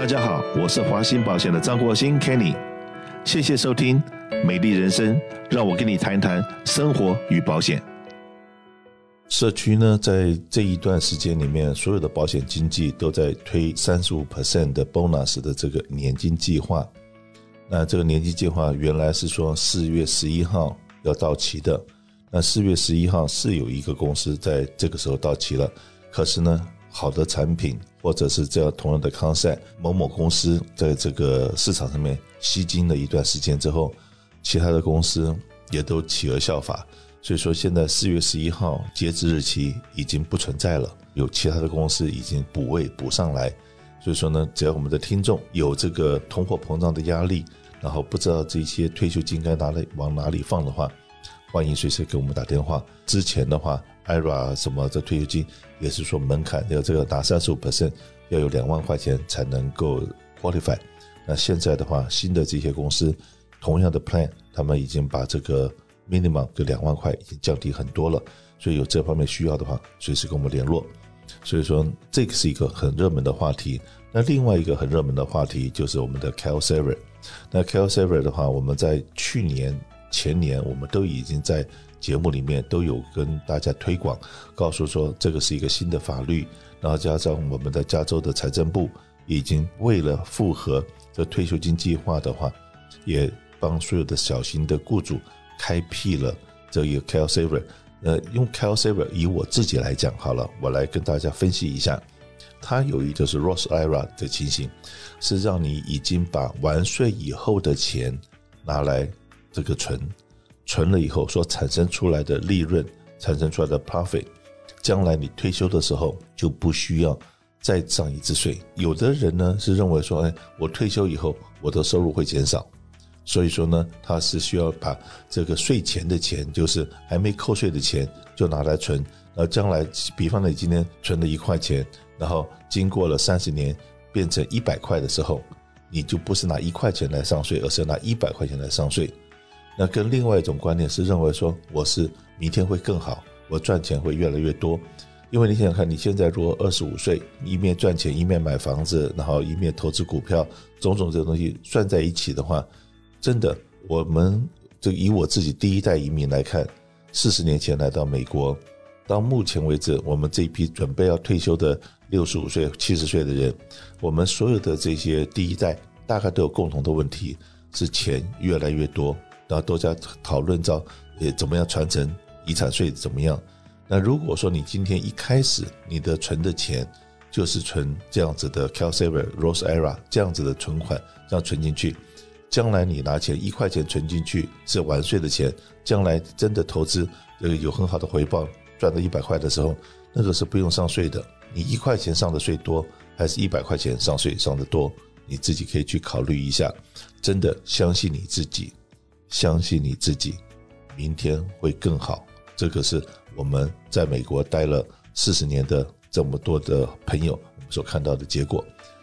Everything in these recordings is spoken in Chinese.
大家好，我是华兴保险的张国兴 Kenny，谢谢收听《美丽人生》，让我跟你谈谈生活与保险。社区呢，在这一段时间里面，所有的保险经纪都在推三十五 percent 的 bonus 的这个年金计划。那这个年金计划原来是说四月十一号要到期的，那四月十一号是有一个公司在这个时候到期了，可是呢，好的产品或者是这样同样的 concept，某某公司在这个市场上面吸金了一段时间之后，其他的公司也都企鹅效法，所以说现在四月十一号截止日期已经不存在了，有其他的公司已经补位补上来，所以说呢，只要我们的听众有这个通货膨胀的压力，然后不知道这些退休金该拿来往哪里放的话，欢迎随时给我们打电话。之前的话。IRA 什么的退休金也是说门槛要这个打三十五 percent 要有两万块钱才能够 qualify。那现在的话，新的这些公司同样的 plan，他们已经把这个 minimum 的两万块已经降低很多了。所以有这方面需要的话，随时跟我们联络。所以说这个是一个很热门的话题。那另外一个很热门的话题就是我们的 CalSaver。那 CalSaver 的话，我们在去年前年我们都已经在。节目里面都有跟大家推广，告诉说这个是一个新的法律，然后加上我们的加州的财政部已经为了符合这退休金计划的话，也帮所有的小型的雇主开辟了这个 CalSaver。呃，用 CalSaver 以我自己来讲好了，我来跟大家分析一下，它有一个是 Ross IRA 的情形，是让你已经把完税以后的钱拿来这个存。存了以后所产生出来的利润，产生出来的 profit，将来你退休的时候就不需要再上一次税。有的人呢是认为说，哎，我退休以后我的收入会减少，所以说呢，他是需要把这个税前的钱，就是还没扣税的钱，就拿来存。然后将来，比方说你今天存了一块钱，然后经过了三十年变成一百块的时候，你就不是拿一块钱来上税，而是拿一百块钱来上税。那跟另外一种观念是认为说，我是明天会更好，我赚钱会越来越多。因为你想想看，你现在如果二十五岁，一面赚钱一面买房子，然后一面投资股票，种种这个东西算在一起的话，真的，我们就以我自己第一代移民来看，四十年前来到美国，到目前为止，我们这一批准备要退休的六十五岁、七十岁的人，我们所有的这些第一代大概都有共同的问题，是钱越来越多。然后都在讨论到，也怎么样传承遗产税怎么样？那如果说你今天一开始你的存的钱就是存这样子的 CalSaver Rose Era 这样子的存款，这样存进去，将来你拿钱一块钱存进去是完税的钱，将来真的投资呃有很好的回报，赚到一百块的时候，那个是不用上税的。你一块钱上的税多，还是一百块钱上税上的多？你自己可以去考虑一下。真的相信你自己。相信你自己，明天会更好。这个是我们在美国待了四十年的这么多的朋友所看到的结果。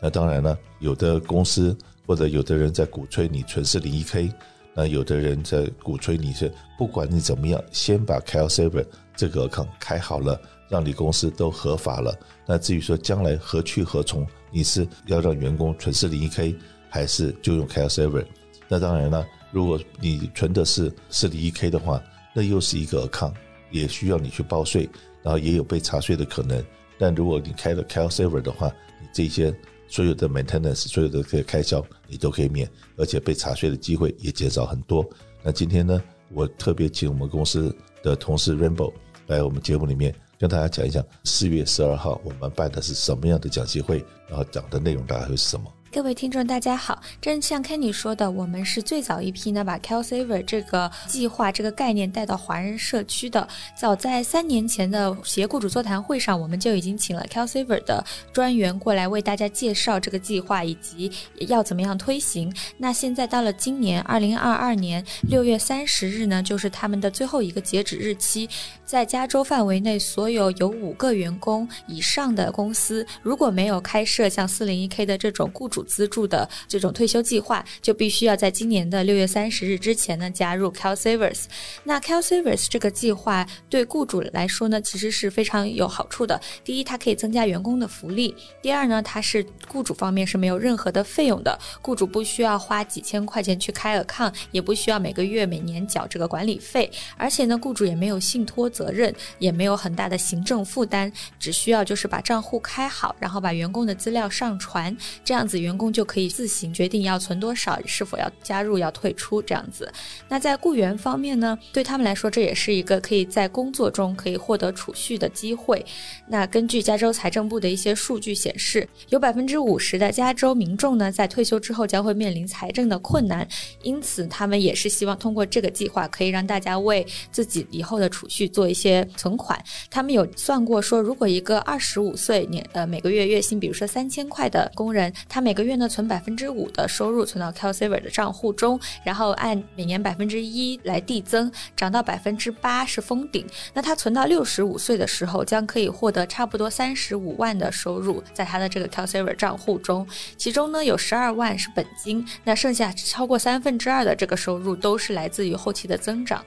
那当然了，有的公司或者有的人在鼓吹你存 401k，那有的人在鼓吹你是不管你怎么样，先把 CalSaver 这个 account 开好了，让你公司都合法了。那至于说将来何去何从，你是要让员工存 401k，还是就用 CalSaver？那当然了。如果你存的是 401k 的话，那又是一个 account，也需要你去报税，然后也有被查税的可能。但如果你开了 CalSaver 的话，你这些所有的 maintenance、所有的这个开销你都可以免，而且被查税的机会也减少很多。那今天呢，我特别请我们公司的同事 Rainbow 来我们节目里面跟大家讲一讲，四月十二号我们办的是什么样的讲习会，然后讲的内容大概会是什么。各位听众，大家好。正像 Kenny 说的，我们是最早一批呢，把 CalSaver 这个计划、这个概念带到华人社区的。早在三年前的企业雇主座谈会上，我们就已经请了 CalSaver 的专员过来为大家介绍这个计划以及要怎么样推行。那现在到了今年二零二二年六月三十日呢，就是他们的最后一个截止日期。在加州范围内，所有有五个员工以上的公司，如果没有开设像 401k 的这种雇主资助的这种退休计划，就必须要在今年的六月三十日之前呢加入 CalSavers。那 CalSavers 这个计划对雇主来说呢，其实是非常有好处的。第一，它可以增加员工的福利；第二呢，它是雇主方面是没有任何的费用的，雇主不需要花几千块钱去开 account，也不需要每个月每年缴这个管理费，而且呢，雇主也没有信托责任，也没有很大的行政负担，只需要就是把账户开好，然后把员工的资料上传，这样子员员工就可以自行决定要存多少，是否要加入、要退出这样子。那在雇员方面呢，对他们来说，这也是一个可以在工作中可以获得储蓄的机会。那根据加州财政部的一些数据显示，有百分之五十的加州民众呢，在退休之后将会面临财政的困难，因此他们也是希望通过这个计划，可以让大家为自己以后的储蓄做一些存款。他们有算过说，如果一个二十五岁年呃每个月月薪，比如说三千块的工人，他每每个月呢存百分之五的收入存到 CalSaver 的账户中，然后按每年百分之一来递增，涨到百分之八是封顶。那他存到六十五岁的时候，将可以获得差不多三十五万的收入，在他的这个 CalSaver 账户中，其中呢有十二万是本金，那剩下超过三分之二的这个收入都是来自于后期的增长。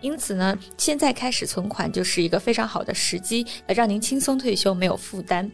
因此呢，现在开始存款就是一个非常好的时机，让您轻松退休，没有负担。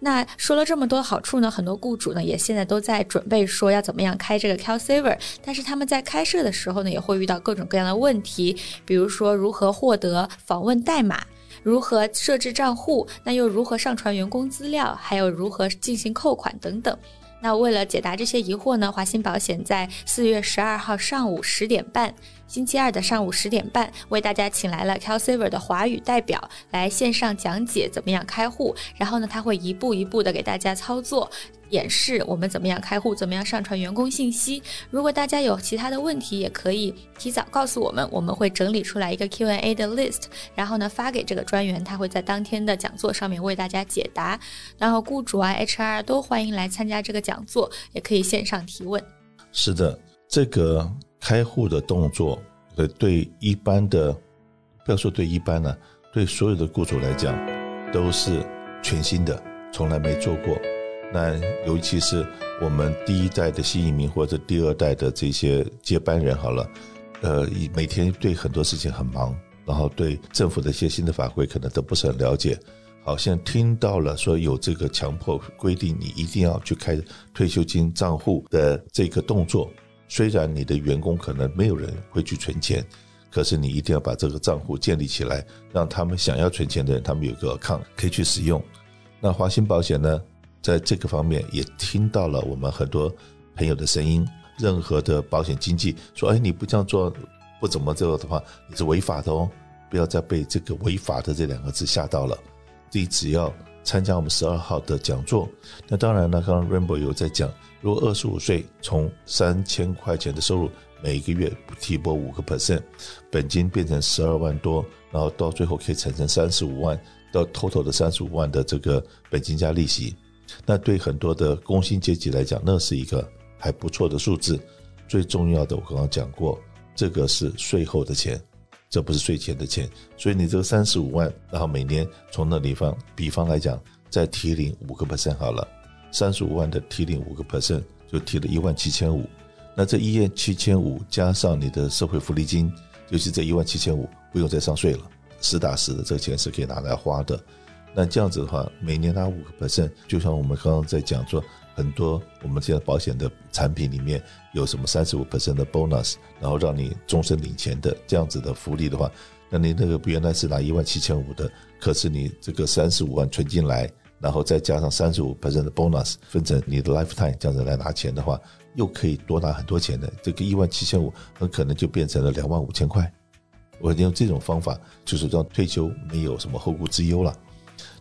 那说了这么多好处呢，很多雇主呢也现在都在准备说要怎么样开这个 CalSaver，但是他们在开设的时候呢，也会遇到各种各样的问题，比如说如何获得访问代码，如何设置账户，那又如何上传员工资料，还有如何进行扣款等等。那为了解答这些疑惑呢，华鑫保险在四月十二号上午十点半，星期二的上午十点半，为大家请来了 CalSaver 的华语代表来线上讲解怎么样开户，然后呢，他会一步一步的给大家操作。演示我们怎么样开户，怎么样上传员工信息。如果大家有其他的问题，也可以提早告诉我们，我们会整理出来一个 Q&A 的 list，然后呢发给这个专员，他会在当天的讲座上面为大家解答。然后雇主啊、HR 都欢迎来参加这个讲座，也可以线上提问。是的，这个开户的动作，对对一般的，不要说对一般了，对所有的雇主来讲都是全新的，从来没做过。那尤其是我们第一代的新移民或者第二代的这些接班人，好了，呃，每天对很多事情很忙，然后对政府的一些新的法规可能都不是很了解。好像听到了说有这个强迫规定，你一定要去开退休金账户的这个动作。虽然你的员工可能没有人会去存钱，可是你一定要把这个账户建立起来，让他们想要存钱的人，他们有个 account 可以去使用。那华兴保险呢？在这个方面也听到了我们很多朋友的声音。任何的保险经纪说：“哎，你不这样做，不怎么做的话，你是违法的哦！不要再被这个违法的这两个字吓到了。你只要参加我们十二号的讲座。那当然了，刚刚 Rainbow 有在讲，如果二十五岁从三千块钱的收入，每个月提拨五个 percent，本金变成十二万多，然后到最后可以产生三十五万到 total 的三十五万的这个本金加利息。”那对很多的工薪阶级来讲，那是一个还不错的数字。最重要的，我刚刚讲过，这个是税后的钱，这不是税前的钱。所以你这个三十五万，然后每年从那地方，比方来讲，再提领五个 percent 好了，三十五万的提领五个 percent，就提了一万七千五。那这一万七千五加上你的社会福利金，就是这一万七千五不用再上税了，实打实的这个钱是可以拿来花的。那这样子的话，每年拿五个 percent，就像我们刚刚在讲说，很多我们现在保险的产品里面有什么三十五 percent 的 bonus，然后让你终身领钱的这样子的福利的话，那你那个原来是拿一万七千五的，可是你这个三十五万存进来，然后再加上三十五 percent 的 bonus，分成你的 lifetime 这样子来拿钱的话，又可以多拿很多钱的，这个一万七千五很可能就变成了两万五千块。我用这种方法，就是让退休没有什么后顾之忧了。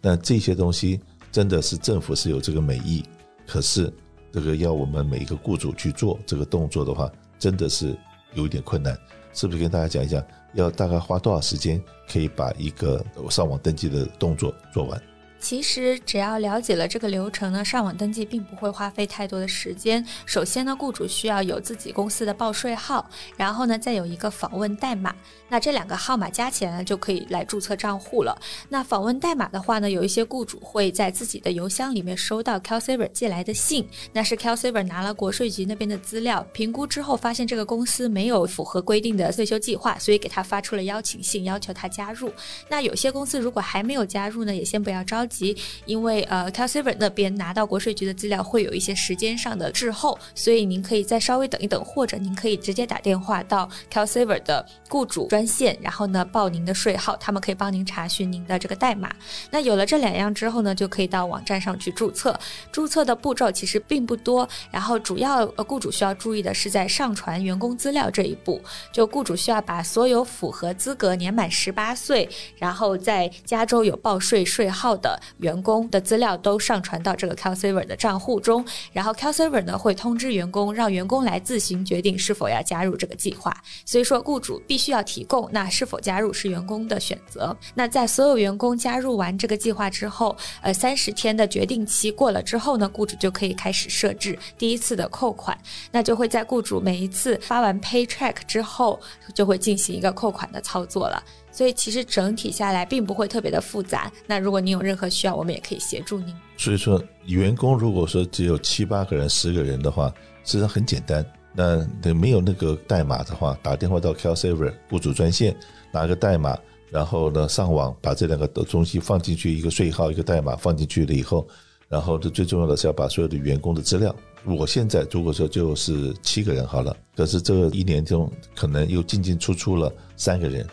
那这些东西真的是政府是有这个美意，可是这个要我们每一个雇主去做这个动作的话，真的是有一点困难。是不是跟大家讲一讲，要大概花多少时间可以把一个上网登记的动作做完？其实只要了解了这个流程呢，上网登记并不会花费太多的时间。首先呢，雇主需要有自己公司的报税号，然后呢，再有一个访问代码。那这两个号码加起来呢，就可以来注册账户了。那访问代码的话呢，有一些雇主会在自己的邮箱里面收到 CalSaver 寄来的信，那是 CalSaver 拿了国税局那边的资料，评估之后发现这个公司没有符合规定的退休计划，所以给他发出了邀请信，要求他加入。那有些公司如果还没有加入呢，也先不要着急，及因为呃，CalSaver 那边拿到国税局的资料会有一些时间上的滞后，所以您可以再稍微等一等，或者您可以直接打电话到 CalSaver 的雇主专线，然后呢报您的税号，他们可以帮您查询您的这个代码。那有了这两样之后呢，就可以到网站上去注册。注册的步骤其实并不多，然后主要呃雇主需要注意的是在上传员工资料这一步，就雇主需要把所有符合资格、年满十八岁，然后在加州有报税税号的员工的资料都上传到这个 CalSaver 的账户中，然后 CalSaver 呢会通知员工，让员工来自行决定是否要加入这个计划。所以说，雇主必须要提供，那是否加入是员工的选择。那在所有员工加入完这个计划之后，呃，三十天的决定期过了之后呢，雇主就可以开始设置第一次的扣款，那就会在雇主每一次发完 paycheck 之后，就会进行一个扣款的操作了。所以其实整体下来并不会特别的复杂。那如果您有任何需要，我们也可以协助您。所以说，员工如果说只有七八个人、十个人的话，实际上很简单。那那没有那个代码的话，打电话到 CalSaver 雇主专线，拿个代码，然后呢上网把这两个东西放进去，一个税号，一个代码放进去了以后，然后这最重要的是要把所有的员工的资料。我现在如果说就是七个人好了，可是这一年中可能又进进出出了三个人。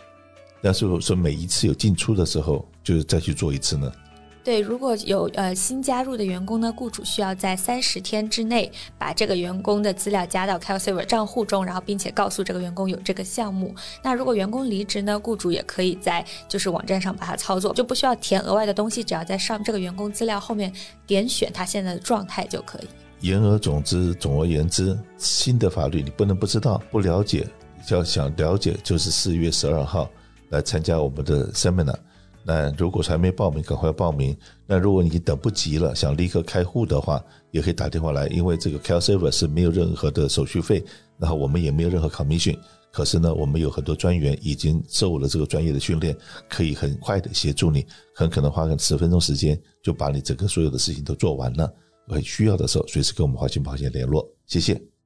但是说每一次有进出的时候，就是再去做一次呢？对，如果有呃新加入的员工呢，雇主需要在三十天之内把这个员工的资料加到 CalSaver 账户中，然后并且告诉这个员工有这个项目。那如果员工离职呢，雇主也可以在就是网站上把它操作，就不需要填额外的东西，只要在上这个员工资料后面点选他现在的状态就可以。言而总之，总而言之，新的法律你不能不知道，不了解要想了解，就是四月十二号。来参加我们的 seminar。那如果还没报名，赶快报名。那如果你等不及了，想立刻开户的话，也可以打电话来。因为这个 CalSaver 是没有任何的手续费，然后我们也没有任何 commission。可是呢，我们有很多专员已经受了这个专业的训练，可以很快的协助你，很可能花个十分钟时间就把你整个所有的事情都做完了。很需要的时候，随时跟我们华信保险联络。谢谢。